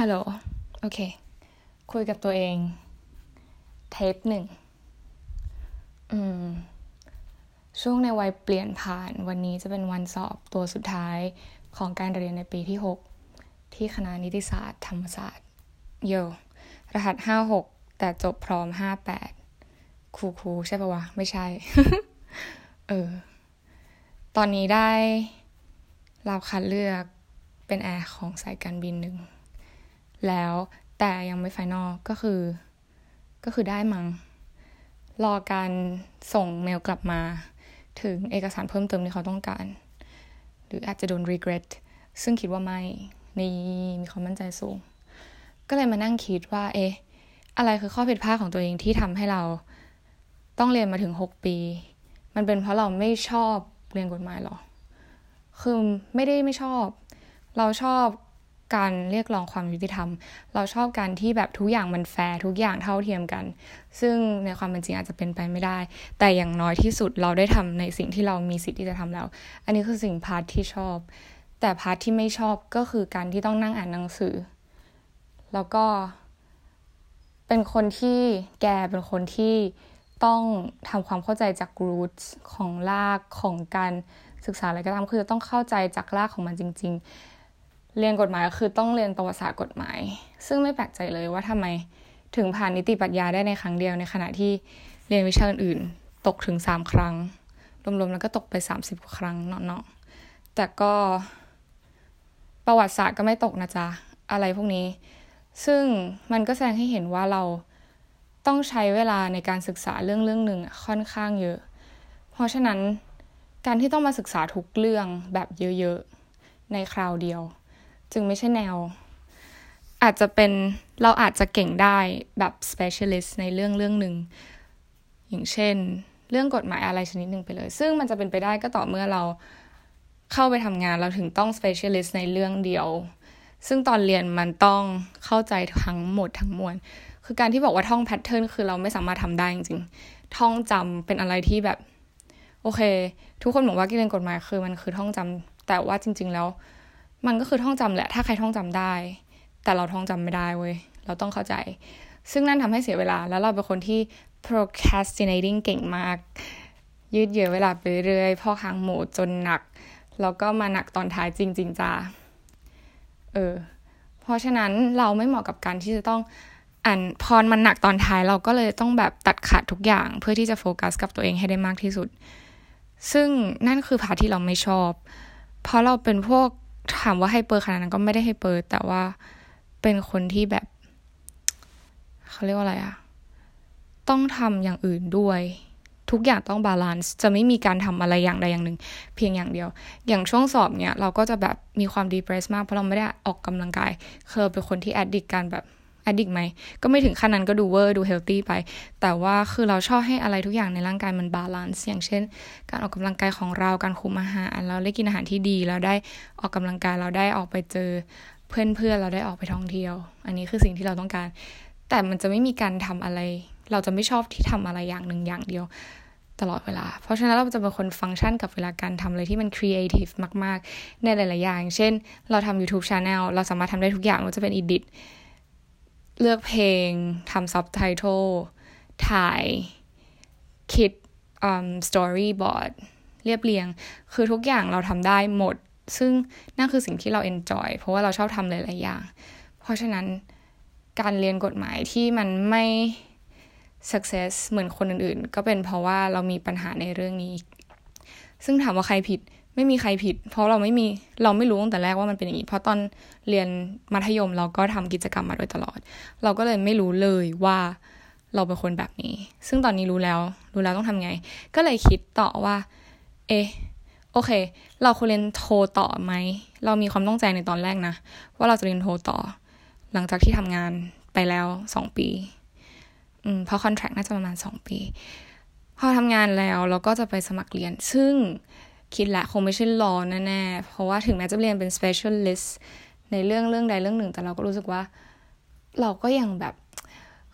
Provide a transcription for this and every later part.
ฮัลโหล โอเค คุยกับตัวเอง เทปหนึ่ง อืม ช่วงในวัยเปลี่ยนผ่านวันนี้จะเป็นวันสอบตัวสุดท้ายของการเรียนในปีที่ 6 ที่คณะนิติศาสตร์ธรรมศาสตร์ โย รหัส 56 แต่จบพร้อม 58ครูครูใช่ปะวะ ไม่ใช่ เออ ตอนนี้ได้รับคัดเลือกเป็นแอร์ของสายการบินหนึ่ง แล้วแต่ยังไม่ไฟนอลก็คือ ก็คือได้มัง้งรอการส่งเมลกลับมา ถึงเอกสารเพิ่มเติมที่เขาต้องการ หรืออาจจะโดน regret ซึ่งคิดว่าไม่นี่มีความมั่นใจสูง ก็เลยมานั่งคิดว่า เอ๊ะ อะไรคือข้อผิดพลาดของตัวเองที่ทำให้เราต้องเรียนมาถึงหกปี มันเป็นเพราะเราไม่ชอบเรียนกฎหมายหรอ คือไม่ได้ไม่ชอบ เราชอบ การเรียกร้องความยุติธรรม เราชอบการที่แบบทุกอย่างมันแฟร์ทุกอย่างเท่าเทียมกัน ซึ่งในความเป็นจริงอาจจะเป็นไปไม่ได้ แต่อย่างน้อยที่สุดเราได้ทำในสิ่งที่เรามีสิทธิ์ที่จะทำแล้ว อันนี้คือสิ่ง part ที่ชอบ แต่ part ที่ไม่ชอบก็คือการที่ต้องนั่งอ่านหนังสือ แล้วก็ เป็นคนที่แกเป็นคนที่ต้องทำความเข้าใจจาก roots ของรากของการศึกษาอะไรก็ตามคือต้องเข้าใจจากรากของมันจริง ๆ เรียนกฎหมายก็คือต้องเรียนประวัติศาสตร์กฎหมาย ซึ่งไม่แปลกใจเลยว่าทำไมถึงผ่านนิติปรัชญาได้ในครั้งเดียวในขณะที่เรียนวิชาอื่นๆ ตกถึงสามครั้ง รวมๆแล้วก็ตกไปสามสิบกว่าครั้งเนาะๆแต่ก็ประวัติศาสตร์ก็ไม่ตกนะจ๊ะ อะไรพวกนี้ ซึ่งมันก็แสดงให้เห็นว่าเราต้องใช้เวลาในการศึกษาเรื่องเรื่องหนึ่งค่อนข้างเยอะ เพราะฉะนั้นการที่ต้องมาศึกษาทุกเรื่องแบบเยอะๆ ในคราวเดียว จึงไม่ใช่แนว อาจจะเป็นเราอาจจะเก่งได้แบบ specialist ในเรื่องเรื่องหนึ่งอย่างเช่น เรื่องกฎหมายอะไรชนิดหนึ่งไปเลย ซึ่งมันจะเป็นไปได้ก็ต่อเมื่อเราเข้าไปทำงานเราถึงต้อง specialist ในเรื่องเดียว ซึ่งตอนเรียนมันต้องเข้าใจทั้งหมดทั้งมวล คือการที่บอกว่าท่องแพทเทิร์นคือเราไม่สามารถทำได้จริงๆ ท่องจำเป็นอะไรที่แบบ โอเค ทุกคนบอกว่าการเรียนกฎหมายคือมันคือท่องจำแต่ว่าจริง ๆ แล้ว มันก็คือท่องจำแหละ ถ้าใครท่องจำได้ แต่เราท่องจำไม่ได้เว้ย เราต้องเข้าใจ ซึ่งนั่นทำให้เสียเวลา แล้วเราเป็นคนที่ procrastinating เก่งมาก ยืดเยื้อเวลาไปเรื่อยพ่อค้างหมูจนหนัก แล้วก็มาหนักตอนท้ายจริง ๆจ้าเออ เพราะฉะนั้นเราไม่เหมาะกับการที่จะต้องอ่านพรมันหนักตอนท้ายเราก็เลยต้องแบบตัดขาดทุกอย่าง เพื่อที่จะโฟกัสกับตัวเองให้ได้มากที่สุด ซึ่งนั่นคือพาที่เราไม่ชอบ เพราะเราเป็นพวก ถามว่าให้เปิดขนาดนั้นก็ไม่ได้ให้เปิดแต่ว่าเป็นคนที่แบบเขาเรียกว่าอะไรอะต้องทำอย่างอื่นด้วย ทุกอย่างต้อง balance จะไม่มีการทำอะไรอย่างใดอย่างหนึ่ง เพียงอย่างเดียว อย่างช่วงสอบเนี่ย เราก็จะแบบมีความ depress มากเพราะเราไม่ได้ออกกำลังกายเคยเป็นคนที่ addict การแบบ addict ไหมก็ไม่ถึงขั้นนั้นก็ดูเวอร์ดู healthy ไป แต่ว่าคือเราชอบให้อะไรทุกอย่างในร่างกายมัน balance อย่างเช่น การออกกำลังกายของเราการคุมอาหาร เราได้กินอาหารที่ดี เราได้ออกกำลังกายเราได้ออกไปเจอเพื่อนเพื่อเราได้ออกไปท่องเที่ยว อันนี้คือสิ่งที่เราต้องการ แต่มันจะไม่มีการทำอะไร เราจะไม่ชอบที่ทำอะไรอย่างหนึ่งอย่างเดียวตลอดเวลา เพราะฉะนั้นเราจะเป็นคนฟังก์ชันกับเวลาการทำอะไรที่มันครีเอทีฟมาก ๆ ในหลาย ๆ อย่าง เช่น เราทำ YouTube Channel เราสามารถทำได้ทุกอย่างมันจะเป็น edit เลือกเพลงทำซับไตเติลถ่ายคิด storyboard เรียบเรียง คือทุกอย่างเราทำได้หมด ซึ่งนั่นคือสิ่งที่เราเอนจอยเพราะว่าเราชอบทำหลายๆอย่าง เพราะฉะนั้นการเรียนกฎหมายที่มันไม่ success เหมือนคนอื่นๆ ก็เป็นเพราะว่าเรามีปัญหาในเรื่องนี้ ซึ่งถามว่าใครผิด ไม่มีใครผิด เพราะเราไม่มีเราไม่รู้ตั้งแต่แรกว่ามันเป็นอย่างนี้ เพราะตอนเรียนมัธยมเราก็ทำกิจกรรมมาโดยตลอด เราก็เลยไม่รู้เลยว่าเราเป็นคนแบบนี้ ซึ่งตอนนี้รู้แล้ว รู้แล้วต้องทำไง ก็เลยคิดต่อว่า เอะโอเค เราควรเรียนโทต่อไหม เรามีความต้องใจในตอนแรกนะ ว่าเราจะเรียนโทต่อ หลังจากที่ทำงานไปแล้วสองปีอืมเพราะคอนแทคน่าจะประมาณสองปี พอทำงานแล้วเราก็จะไปสมัครเรียน ซึ่ง คิดละคงไม่ใช่รอแน่ๆ เพราะว่าถึงแม้จะเรียนเป็น specialist ในเรื่องเรื่องใดเรื่องหนึ่ง แต่เราก็รู้สึกว่า เราก็ยังแบบ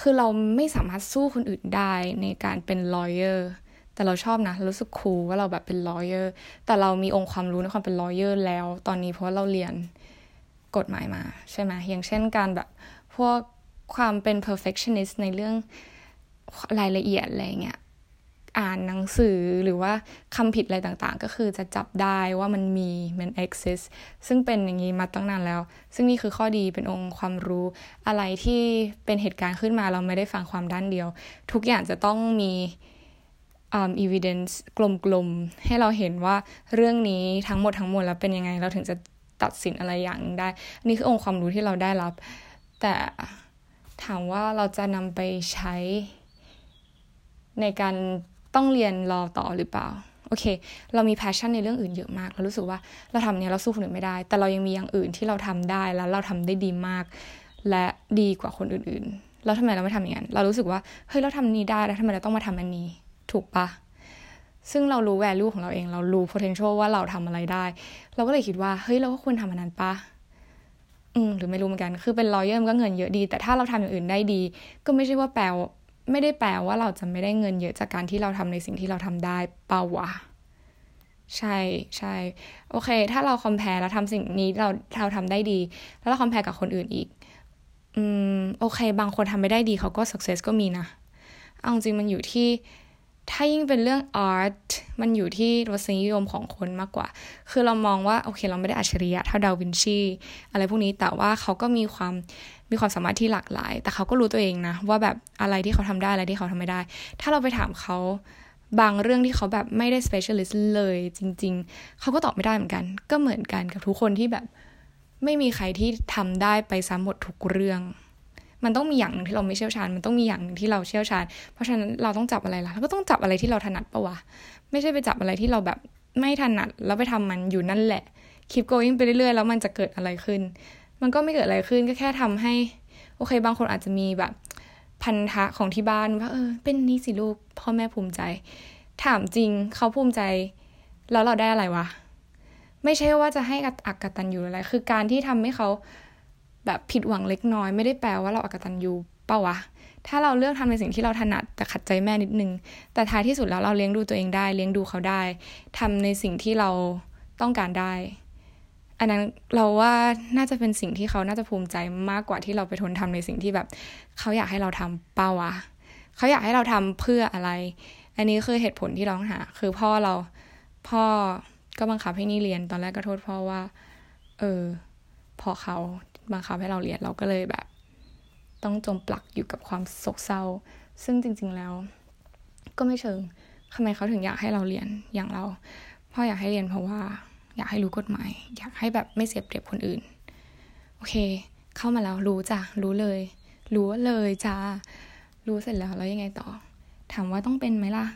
คือเราไม่สามารถสู้คนอื่นได้ในการเป็น lawyer แต่เราชอบนะ รู้สึกคูลว่าเราแบบเป็น lawyer แต่เรามีองค์ความรู้ในความเป็น lawyer แล้ว ตอนนี้เพราะาเราเรียนกฎหมายมาใช่ไหมอย่างเช่นการแบบพวกความเป็น perfectionist ในเรื่องรายละเอียดอะไรเงี้ย อ่านหนังสือหรือว่าคำผิดอะไรต่างๆ ก็คือจะจับได้ว่ามันมีมัน exist ซึ่งเป็นอย่างนี้มาตั้งนานแล้ว ซึ่งนี่คือข้อดีเป็นองค์ความรู้อะไรที่เป็นเหตุการณ์ขึ้นมาเราไม่ได้ฟังความด้านเดียว ทุกอย่างจะต้องมี um, evidence กลมๆ ให้เราเห็นว่าเรื่องนี้ทั้งหมดทั้งมวลแล้วเป็นยังไง เราถึงจะตัดสินอะไรอย่างได้ นี่คือองค์ความรู้ที่เราได้รับ แต่ถามว่าเราจะนำไปใช้ในการ ต้องเรียนรอต่อหรือเปล่าโอเค เรามี passion ในเรื่องอื่นเยอะมาก เรารู้สึกว่าเราทำเนี้ยเราสู้คนอื่นไม่ได้ แต่เรายังมีอย่างอื่นที่เราทำได้แล้วเราทำได้ดีมาก และดีกว่าคนอื่นๆ แล้วทำไมเราไม่ทำอย่างนั้นเรารู้สึกว่าเฮ้ยเราทำนี้ได้แล้วทำไมเราต้องมาทำอันนี้ ถูกปะซึ่งเรารู้ value ของเราเอง เรารู้ potential ว่าเราทำอะไรได้ เราก็เลยคิดว่าเฮ้ยเราก็ควรทำอันนั้นปะอืมหรือไม่รู้เหมือนกัน คือเป็น lawyer มันก็เงินเยอะดี แต่ถ้าเราทำอย่างอื่นได้ดี ก็ไม่ใช่ว่าแปล ไม่ได้แปลว่าเราจะไม่ได้เงินเยอะจากการที่เราทำในสิ่งที่เราทำได้เปล่าวะใช่ใช่โอเค ถ้าเราคอมเพลแล้วทำสิ่งนี้เราเราทำได้ดี แล้วเราคอมเพลกับคนอื่นอีก อืม โอเค บางคนทำไม่ได้ดีเขาก็สักเซสก็มีนะ เอาจริงมันอยู่ที่ ถ้ายิ่งเป็นเรื่องอาร์ตมันอยู่ที่รสนิยมของคนมากกว่า คือเรามองว่าโอเคเราไม่ได้อัจฉริยะเท่าดาวินชีอะไรพวกนี้แต่ว่าเขาก็มีความมีความสามารถที่หลากหลาย แต่เขาก็รู้ตัวเองนะ ว่าแบบอะไรที่เขาทำได้อะไรที่เขาทำไม่ได้ ถ้าเราไปถามเขาบางเรื่องที่เขาแบบไม่ได้ specialist เลยจริง ๆ เขาก็ตอบไม่ได้เหมือนกัน ก็เหมือนกันกับทุกคนที่แบบ ไม่มีใครที่ทำได้ไปซ้ำหมดทุกเรื่อง มันต้องมีอย่างหนึ่งที่เราไม่เชี่ยวชาญ มันต้องมีอย่างหนึ่งที่เราเชี่ยวชาญ เพราะฉะนั้นเราต้องจับอะไรล่ะเราก็ต้องจับอะไรที่เราถนัดปะวะ ไม่ใช่ไปจับอะไรที่เราแบบไม่ถนัดแล้วไปทำมันอยู่นั่นแหละคลิป going ไปเรื่อยๆ แล้วมันจะเกิดอะไรขึ้น มันก็ไม่เกิดอะไรขึ้นก็แค่ทำให้ โอเค บางคนอาจจะมีแบบพันธะของที่บ้านว่าเออ เป็นนี่สิลูกพ่อแม่ภูมิใจ ถามจริงเขาภูมิใจ แล้วเราได้อะไรวะ ไม่ใช่ว่าจะให้อักตันอยู่อะไร คือการที่ทำให้เขา แบบผิดหวังเล็กน้อย ไม่ได้แปลว่าเราอากตันยูเปล่าวะ ถ้าเราเลือกทำในสิ่งที่เราถนัดแต่ขัดใจแม่นิดนึง แต่ท้ายที่สุดแล้วเราเลี้ยงดูตัวเองได้ เลี้ยงดูเขาได้ทำในสิ่งที่เราต้องการได้ อันนั้นเราว่าน่าจะเป็นสิ่งที่เขาน่าจะภูมิใจมากกว่าที่เราไปทนทำในสิ่งที่แบบ เขาอยากให้เราทำเปล่าวะ เขาอยากให้เราทำเพื่ออะไร อันนี้คือเหตุผลที่ร้องหา คือพ่อเรา พ่อก็บังคับให้นี่เรียน ตอนแรกก็โทษพ่อว่า เออ พอเขาบังคับให้เราเรียนเราก็เลยแบบ ต้องจมปลักอยู่กับความโศกเศร้า ซึ่งจริง ๆแล้ว ก็ไม่เชิงทำไมเขาถึงอยากให้เราเรียนอย่างเราพ่ออยากให้เรียนเพราะว่า อยากให้รู้กฎหมาย อยากให้แบบไม่เสียเปรียบคนอื่น โอเค เข้ามาแล้วรู้จ้ะรู้เลย รู้เลยจ้ารู้เสร็จแล้วแล้วยังไงต่อ ถามว่าต้องเป็นไหมล่ะ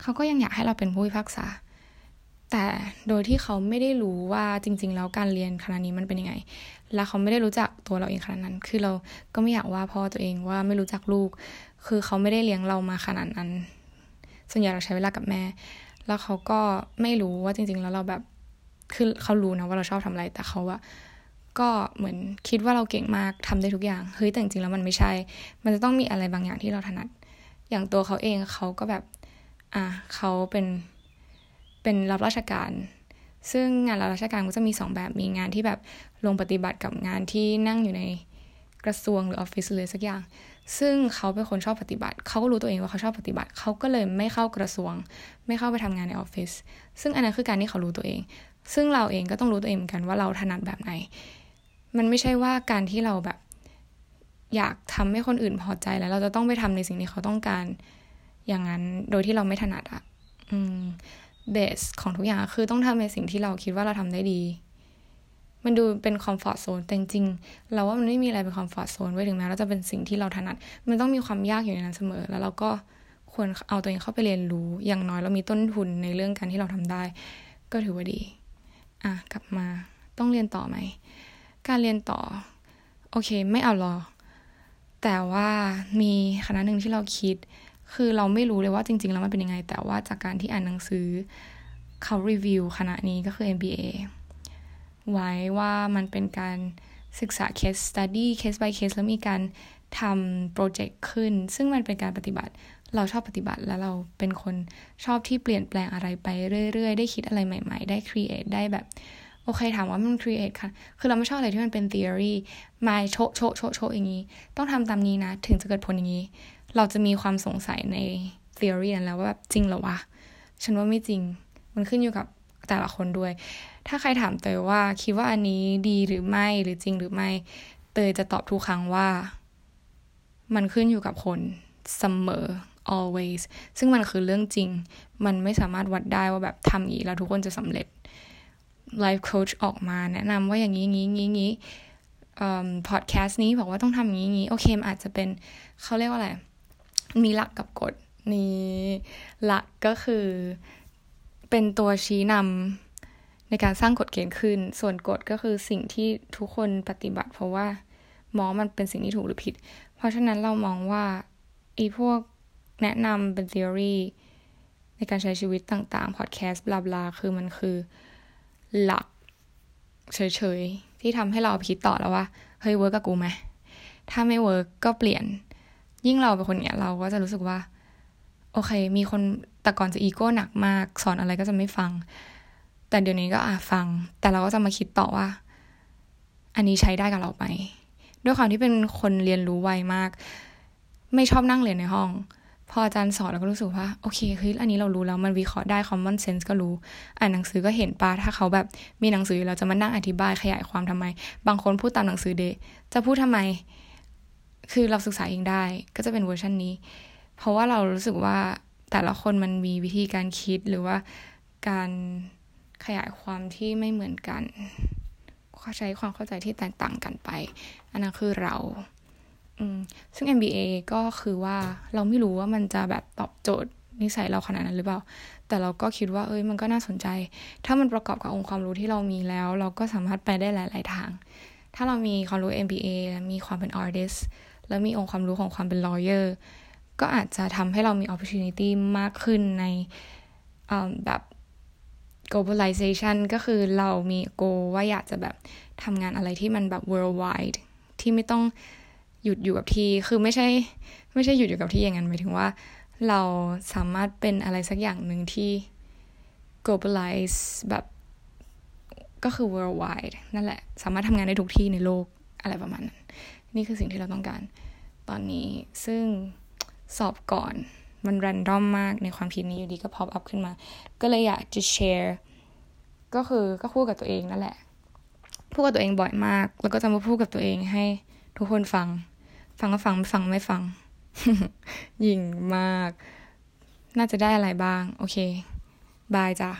เขาก็ยังอยากให้เราเป็นผู้พิพากษา แต่โดยที่เขาไม่ได้รู้ว่าจริง ๆ แล้วการเรียนคณะนี้มันเป็นยังไง และเขาไม่ได้รู้จักตัวเราเองขนาดนั้น คือเราก็ไม่อยากว่าพ่อตัวเองว่าไม่รู้จักลูก คือเขาไม่ได้เลี้ยงเรามาขนาดนั้น ส่วนใหญ่เราใช้เวลากับแม่ แล้วเขาก็ไม่รู้ว่าจริง ๆ แล้วเราแบบ คือเขารู้นะว่าเราชอบทำอะไร แต่เขาอะก็เหมือนคิดว่าเราเก่งมากทำได้ทุกอย่าง เฮ้ยแต่จริงๆแล้วมันไม่ใช่ มันจะต้องมีอะไรบางอย่างที่เราถนัด อย่างตัวเขาเองเขาก็แบบ อะเขาเป็น เป็นรับราชการ ซึ่งงานรับราชการก็จะมี 2 แบบมีงานที่แบบลงปฏิบัติกับงานที่นั่งอยู่ในกระทรวงหรือออฟฟิศเลยสักอย่าง ซึ่งเขาเป็นคนชอบปฏิบัติ เขาก็รู้ตัวเองว่าเขาชอบปฏิบัติ เขาก็เลยไม่เข้ากระทรวง ไม่เข้าไปทำงานในออฟฟิศ ซึ่งอันนั้นคือการที่เขารู้ตัวเอง ซึ่งเราเองก็ต้องรู้ตัวเองเหมือนกันว่าเราถนัดแบบไหน มันไม่ใช่ว่าการที่เราแบบ อยากทำให้คนอื่นพอใจแล้ว เราจะต้องไปทำในสิ่งที่เขาต้องการ อย่างนั้น โดยที่เราไม่ถนัดอะ่ะ อืม base ของทุกอย่างคือต้องทำในสิ่งที่เราคิดว่าเราทำได้ดี มันดูเป็น comfort zone แต่จริงเราว่ามันไม่มีอะไรเป็น comfort zone ไว้ถึงแม้เราจะเป็นสิ่งที่เราถนัด มันต้องมีความยากอยู่ในนั้นเสมอ แล้วเราก็ควรเอาตัวเองเข้าไปเรียนรู้ อย่างน้อยเรามีต้นทุนในเรื่องการที่เราทำได้ ก็ถือว่าดี อะกลับมาต้องเรียนต่อไหม การเรียนต่อ โอเค ไม่เอาหรอ แต่ว่ามีคณะหนึ่งที่เราคิด คือเราไม่รู้เลยว่าจริง ๆ แล้วมันเป็นยังไง แต่ว่าจากการที่อ่านหนังสือเขารีวิวคณะนี้ก็คือ MBA ไว้ว่ามันเป็นการศึกษา case study case by case แล้วมีการทำโปรเจกต์ขึ้น ซึ่งมันเป็นการปฏิบัติ เราชอบปฏิบัติแล้วเราเป็นคนชอบที่เปลี่ยนแปลงอะไรไปเรื่อย ๆ ได้คิดอะไรใหม่ ๆ ได้ create ได้แบบ โอเคถามว่ามัน create ค่ะ คือเราไม่ชอบอะไรที่มันเป็น theory มาโชโชโชโชอย่างนี้ ต้องทำตามนี้นะ ถึงจะเกิดผลอย่างนี้ เราจะมีความสงสัยใน theory นั้นแล้วว่าแบบจริงหรอวะ ฉันว่าไม่จริง มันขึ้นอยู่กับแต่ละคนด้วย ถ้าใครถามเตยว่าคิดว่าอันนี้ดีหรือไม่หรือจริงหรือไม่ เตยจะตอบทุกครั้งว่า มันขึ้นอยู่กับคนเสมอ always ซึ่งมันคือเรื่องจริง มันไม่สามารถวัดได้ว่าแบบทำอย่างนี้แล้วทุกคนจะสำเร็จ life coach ออกมาแนะนำว่าอย่างนี้งี้งี้งี้พอดแคสต์นี้บอกว่าต้องทำอย่างนี้งี้โอเคมันอาจจะเป็นเขาเรียกว่าอะไร มีหลักกับกฎนี้หลักก็คือเป็นตัวชี้นำในการสร้างกฎเกณฑ์ขึ้น ส่วนกฎก็คือสิ่งที่ทุกคนปฏิบัติ เพราะว่ามองมันเป็นสิ่งที่ถูกหรือผิด เพราะฉะนั้นเรามองว่าอีพวกแนะนำเป็น theory ในการใช้ชีวิตต่างๆ podcast บลาบลาคือมันคือหลักเฉยๆ ที่ทำให้เราคิดต่อแล้วว่า เฮ้ย work กับกูไหม ถ้าไม่ work ก็เปลี่ยน ยิ่งเราเป็นคนเนี้ยเราก็จะรู้สึกว่า โอเค มีคนแต่ก่อนจะอีโก้หนักมาก สอนอะไรก็จะไม่ฟัง แต่เดี๋ยวนี้ก็อะฟัง แต่เราก็จะมาคิดต่อว่า อันนี้ใช้ได้กับเราไหมด้วยความที่เป็นคนเรียนรู้ไวมาก ไม่ชอบนั่งเรียนในห้อง พออาจารย์สอนเราก็รู้สึกว่า โอเคเฮ้ยอันนี้เรารู้แล้วมันวิเคราะห์ได้ common sense ก็รู้ อ่านหนังสือก็เห็นปะถ้าเขาแบบมีหนังสือเราจะมานั่งอธิบายขยายความทำไม บางคนพูดตามหนังสือเดจะพูดทำไม คือเราศึกษาเองได้ ก็จะเป็นเวอร์ชันนี้ เพราะว่าเรารู้สึกว่าแต่ละคนมันมีวิธีการคิดหรือว่าการขยายความที่ไม่เหมือนกันใช้ความเข้าใจที่แตกต่างกันไป อันนั้นคือเราซึ่ง MBA ก็คือว่าเราไม่รู้ว่ามันจะแบบตอบโจทย์นิสัยเราขนาดนั้นหรือเปล่า แต่เราก็คิดว่า เอ้ย มันก็น่าสนใจ ถ้ามันประกอบกับองค์ความรู้ที่เรามีแล้ว เราก็สามารถไปได้หลาย ๆ ทาง ถ้าเรามีความรู้ MBA มีความเป็น artist แล้วมีองค์ความรู้ของความเป็น lawyer ก็อาจจะทำให้เรามี opportunity มากขึ้นในแบบ globalization ก็คือเรามี go ว่าอยากจะแบบทำงานอะไรที่มันแบบ worldwide ที่ไม่ต้องหยุดอยู่กับที่ คือไม่ใช่ไม่ใช่หยุดอยู่กับที่อย่างนั้นหมายถึงว่า เราสามารถเป็นอะไรสักอย่างหนึ่งที่ globalize แบบก็คือ worldwide นั่นแหละ สามารถทำงานได้ทุกที่ในโลกอะไรประมาณนั้น นี่คือสิ่งที่เราต้องการ ตอนนี้ซึ่งสอบก่อนมันรันดอมมากในความคิดนี้อยู่ดีก็พอปอัพขึ้นมา ก็เลยอยากจะแชร์ก็คือก็พูดกับตัวเองนั่นแหละพูดกับตัวเองบ่อยมาก แล้วก็จะมาพูดกับตัวเองให้ทุกคนฟัง ฟังก็ฟังไม่ฟังไม่ฟัง ยิ่งมาก น่าจะได้อะไรบ้าง โอเค บายจ้ะ